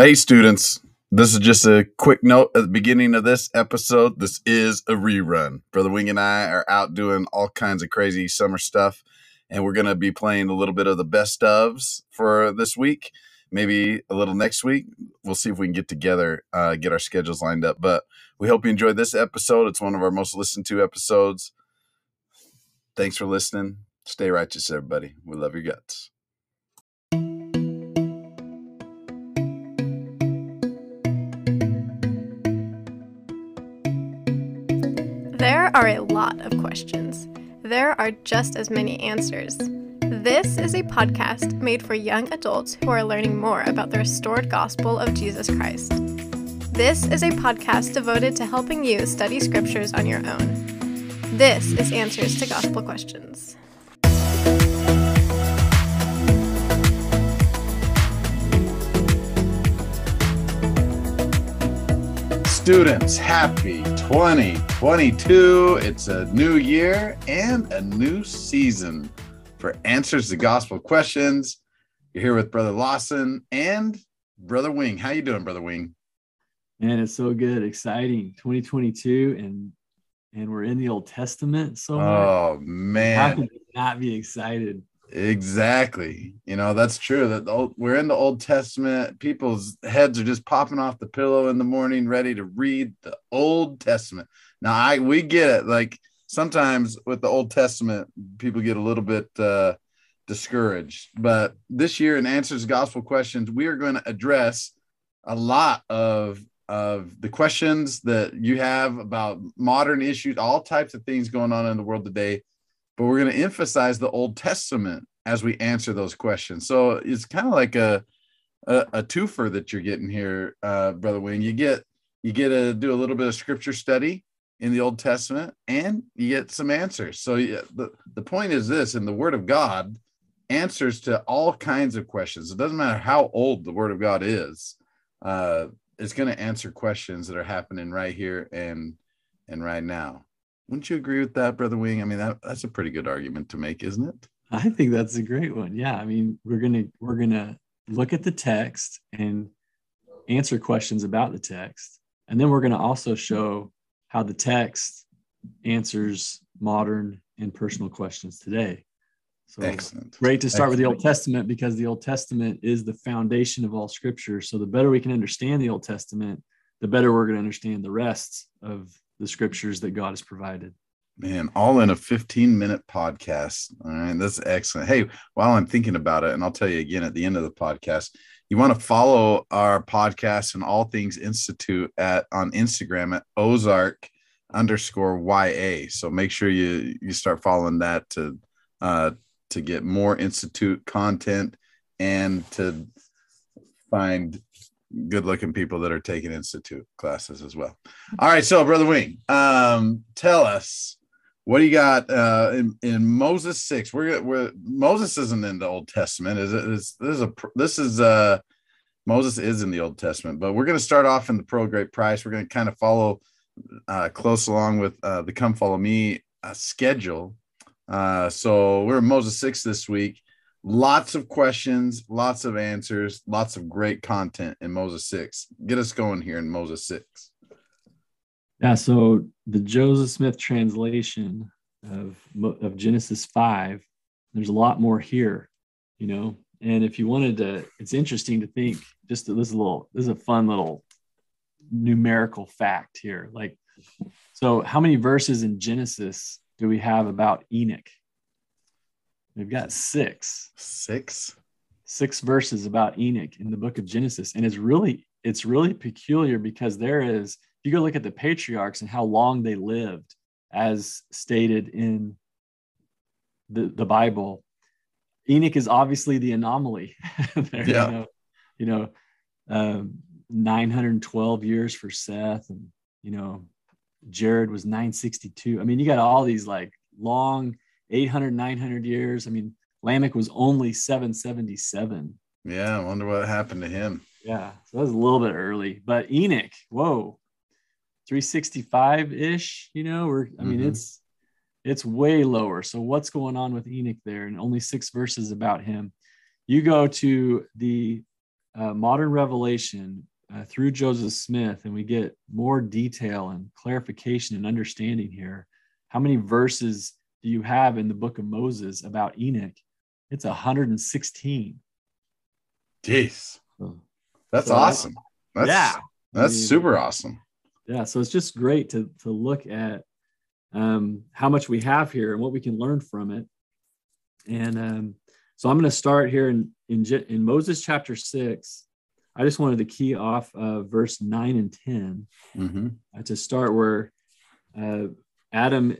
Hey, students. This is just a quick note at the beginning of this episode. This is a rerun. Brother Wing and I are out doing all kinds of crazy summer stuff, and we're going to be playing a little bit of the best ofs for this week, maybe a little next week. We'll see if we can get together, uh, get our schedules lined up. But we hope you enjoyed this episode. It's one of our most listened to episodes. Thanks for listening. Stay righteous, everybody. We love your guts. There are a lot of questions. There are just as many answers. This is a podcast made for young adults who are learning more about the restored gospel of Jesus Christ. This is a podcast devoted to helping you study scriptures on your own. This is Answers to Gospel Questions. Students, happy 2022. It's a new year and a new season for Answers to Gospel Questions. You're here with Brother Lawson and Brother Wing. How you doing, Brother Wing? Man, it's so good, exciting. 2022 and and we're in the Old Testament. So Oh man. how can you not be excited? Exactly. You know, that's true. That old, we're in the Old Testament. People's heads are just popping off the pillow in the morning, ready to read the Old Testament. Now, I we get it. Like sometimes with the Old Testament, people get a little bit uh, discouraged. But this year in Answers to Gospel Questions, we are going to address a lot of of the questions that you have about modern issues, all types of things going on in the world today but we're going to emphasize the Old Testament as we answer those questions. So it's kind of like a, a a twofer that you're getting here, uh, brother Wing. You get you get to do a little bit of scripture study in the Old Testament, and you get some answers. So yeah, the the point is this: in the Word of God, answers to all kinds of questions. It doesn't matter how old the Word of God is. Uh, it's going to answer questions that are happening right here and and right now. Wouldn't you agree with that, Brother Wing? I mean, that, that's a pretty good argument to make, isn't it? I think that's a great one. Yeah, I mean, we're gonna we're gonna look at the text and answer questions about the text, and then we're gonna also show how the text answers modern and personal questions today. So Excellent. great to start with the Old Testament because the Old Testament is the foundation of all scripture. So the better we can understand the Old Testament, the better we're going to understand the rest of the scriptures that God has provided. Man, all in a 15 minute podcast. All right, that's excellent. Hey, while I'm thinking about it, and I'll tell you again at the end of the podcast, you want to follow our podcast and all things institute at on Instagram at Ozark underscore YA. So make sure you you start following that to uh to get more institute content and to find good looking people that are taking institute classes as well. All right, so brother Wing, um, tell us what do you got uh, in, in Moses six? We're, we're Moses isn't in the Old Testament, is it? Is, this is a this is uh Moses is in the Old Testament, but we're going to start off in the Pearl Great Price. We're going to kind of follow uh, close along with uh, the Come Follow Me uh, schedule. Uh, so we're in Moses six this week. Lots of questions, lots of answers, lots of great content in Moses six. Get us going here in Moses six. Yeah, so the Joseph Smith translation of of Genesis 5, there's a lot more here, you know. And if you wanted to, it's interesting to think just this is a little, this is a fun little numerical fact here. Like, so how many verses in Genesis do we have about Enoch? We've got six, Six. six verses about Enoch in the book of Genesis. And it's really, it's really peculiar because there is, if you go look at the patriarchs and how long they lived, as stated in the, the Bible, Enoch is obviously the anomaly. there, Yeah. You know, you know um, 912 years for Seth, and you know, Jared was 962. I mean, you got all these like long 800, 900 years. I mean, Lamech was only 777. Yeah, I wonder what happened to him. Yeah, so that was a little bit early. But Enoch, whoa, 365 ish. You know, we're I mean, Mhm. it's it's way lower. So what's going on with Enoch there? And only six verses about him. You go to the uh, modern revelation uh, through Joseph Smith, and we get more detail and clarification and understanding here. How many verses do you have in the book of Moses about Enoch? It's 116. Jeez. That's so, awesome. That's, yeah. That's I mean, super awesome. Yeah. So it's just great to, to look at um, how much we have here and what we can learn from it. And um, so I'm going to start here in, in, in Moses chapter six. I just wanted to key off uh, verse nine and 10 mm-hmm. uh, to start where uh, Adam,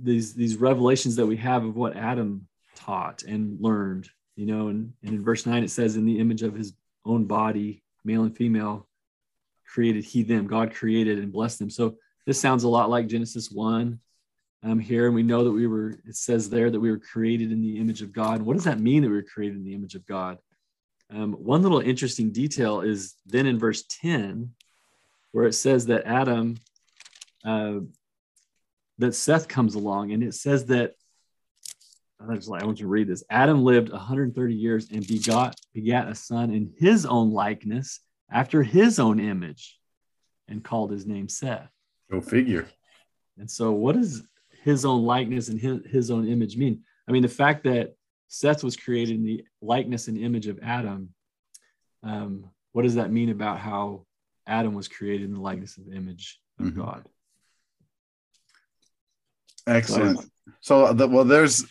these, these revelations that we have of what Adam taught and learned, you know, and, and in verse nine, it says, in the image of his own body, male and female, created he them. God created and blessed them. So this sounds a lot like Genesis 1 um, here. And we know that we were, it says there that we were created in the image of God. What does that mean that we were created in the image of God? Um, one little interesting detail is then in verse 10, where it says that Adam, uh, that Seth comes along, and it says that I just like I want you to read this. Adam lived 130 years and begot begat a son in his own likeness, after his own image, and called his name Seth. Go figure. And so, what does his own likeness and his, his own image mean? I mean, the fact that Seth was created in the likeness and image of Adam, um, what does that mean about how Adam was created in the likeness and image of mm-hmm. God? Excellent. So, the, well, there's,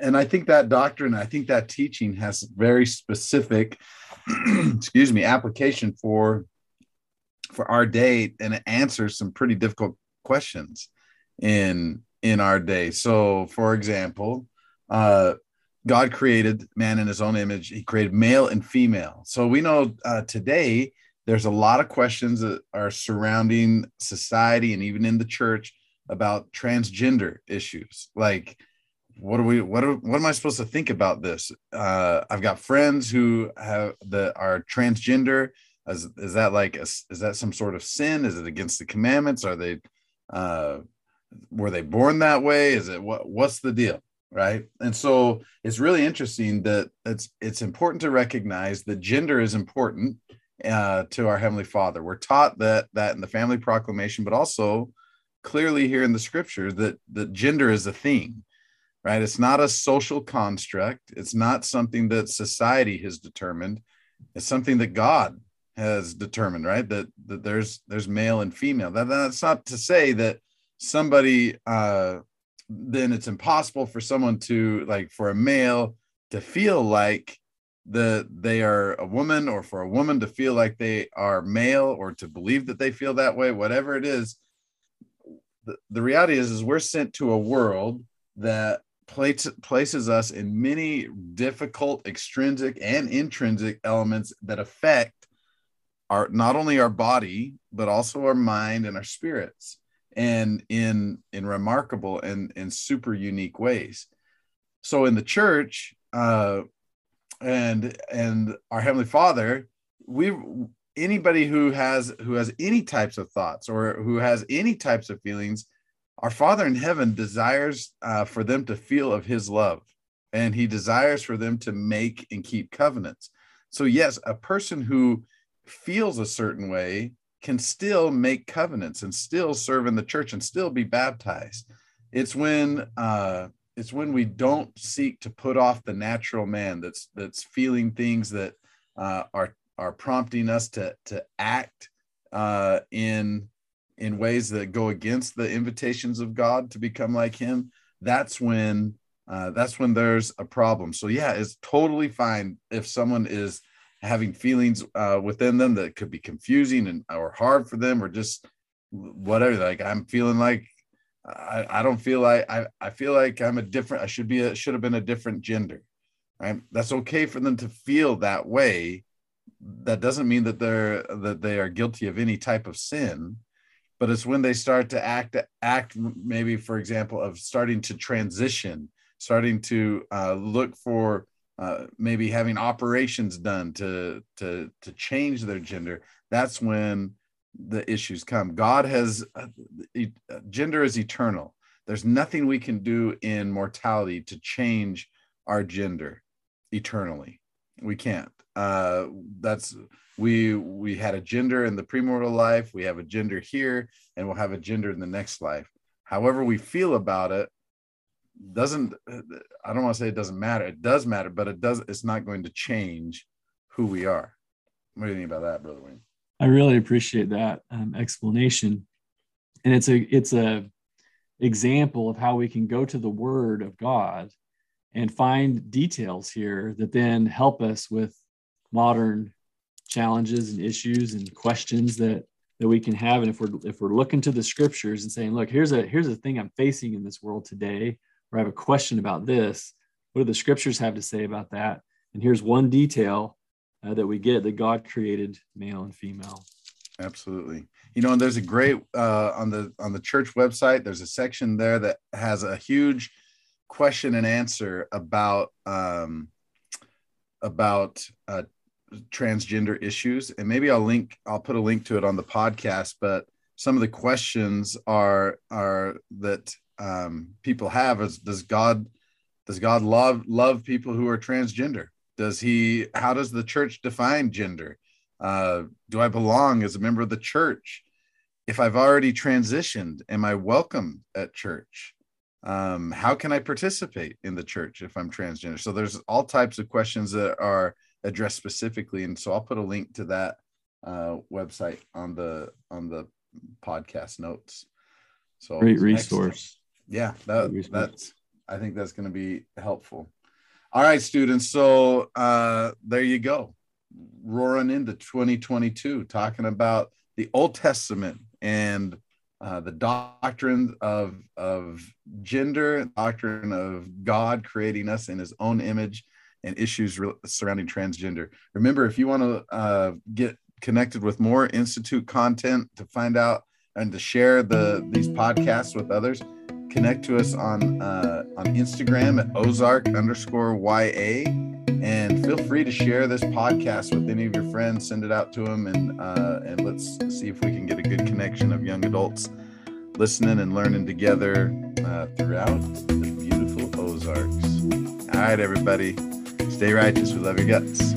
and I think that doctrine, I think that teaching has very specific, excuse me, application for for our day and it answers some pretty difficult questions in in our day. So for example uh god created man in his own image. He created male and female. So we know uh, today there's a lot of questions that are surrounding society and even in the church about transgender issues. Like what are we what are, what am i supposed to think about this? Uh, i've got friends who have that are transgender. Is, is that like a, is that some sort of sin? Is it against the commandments? Are they uh were they born that way? Is it what what's the deal? Right? And so it's really interesting that it's it's important to recognize that gender is important uh, to our heavenly father. We're taught that that in the family proclamation but also clearly here in the scriptures that that gender is a thing right it's not a social construct it's not something that society has determined it's something that god has determined, right? That that there's there's male and female. That that's not to say that somebody uh then it's impossible for someone to like for a male to feel like that they are a woman or for a woman to feel like they are male or to believe that they feel that way whatever it is the, the reality is is we're sent to a world that places us in many difficult extrinsic and intrinsic elements that affect our not only our body but also our mind and our spirits and in in remarkable and and super unique ways. So in the church uh and and our heavenly father we anybody who has who has any types of thoughts or who has any types of feelings our father in heaven desires uh, for them to feel of his love and he desires for them to make and keep covenants so yes a person who feels a certain way can still make covenants and still serve in the church and still be baptized. It's when uh, it's when we don't seek to put off the natural man that's that's feeling things that uh, are are prompting us to to act uh, in in ways that go against the invitations of God to become like Him. That's when uh, that's when there's a problem. So yeah, it's totally fine if someone is having feelings uh, within them that could be confusing and or hard for them or just whatever like i'm feeling like i, I don't feel like I, I feel like i'm a different i should be a should have been a different gender right that's okay for them to feel that way that doesn't mean that they're that they are guilty of any type of sin but it's when they start to act act maybe for example of starting to transition starting to uh, look for uh, maybe having operations done to to to change their gender that's when the issues come. God has uh, gender is eternal. There's nothing we can do in mortality to change our gender eternally. We can't uh, that's we we had a gender in the premortal life. We have a gender here and we'll have a gender in the next life. However we feel about it doesn't i don't want to say it doesn't matter. It does matter but it does it's not going to change who we are. What do you think about that brother wing? I really appreciate that um, explanation. And it's a it's a example of how we can go to the word of god and find details here that then help us with modern challenges and issues and questions that that we can have. And if we're if we're looking to the scriptures and saying look here's a here's a thing i'm facing in this world today or i have a question about this what do the scriptures have to say about that? And here's one detail uh, that we get that god created male and female. Absolutely. You know and there's a great uh, on the on the church website there's a section there that has a huge question and answer about um about uh, transgender issues and maybe i'll link i'll put a link to it on the podcast but some of the questions are are that um, people have is does god does god love love people who are transgender? Does he how does the church define gender? Uh, do i belong as a member of the church? If i've already transitioned am i welcome at church? Um, how can i participate in the church if i'm transgender? So there's all types of questions that are addressed specifically and so i'll put a link to that uh, website on the on the podcast notes. So great resource. Yeah that, that's i think that's going to be helpful. All right students so uh, there you go. Roaring into 2022 talking about the old testament and uh, the doctrine of of gender doctrine of god creating us in his own image and issues re- surrounding transgender. Remember, if you want to uh, get connected with more institute content to find out and to share the these podcasts with others, connect to us on uh, on Instagram at ozark underscore ya, and feel free to share this podcast with any of your friends. Send it out to them, and uh, and let's see if we can get a good connection of young adults listening and learning together uh, throughout the beautiful Ozarks. All right, everybody. Stay righteous. We love your guts.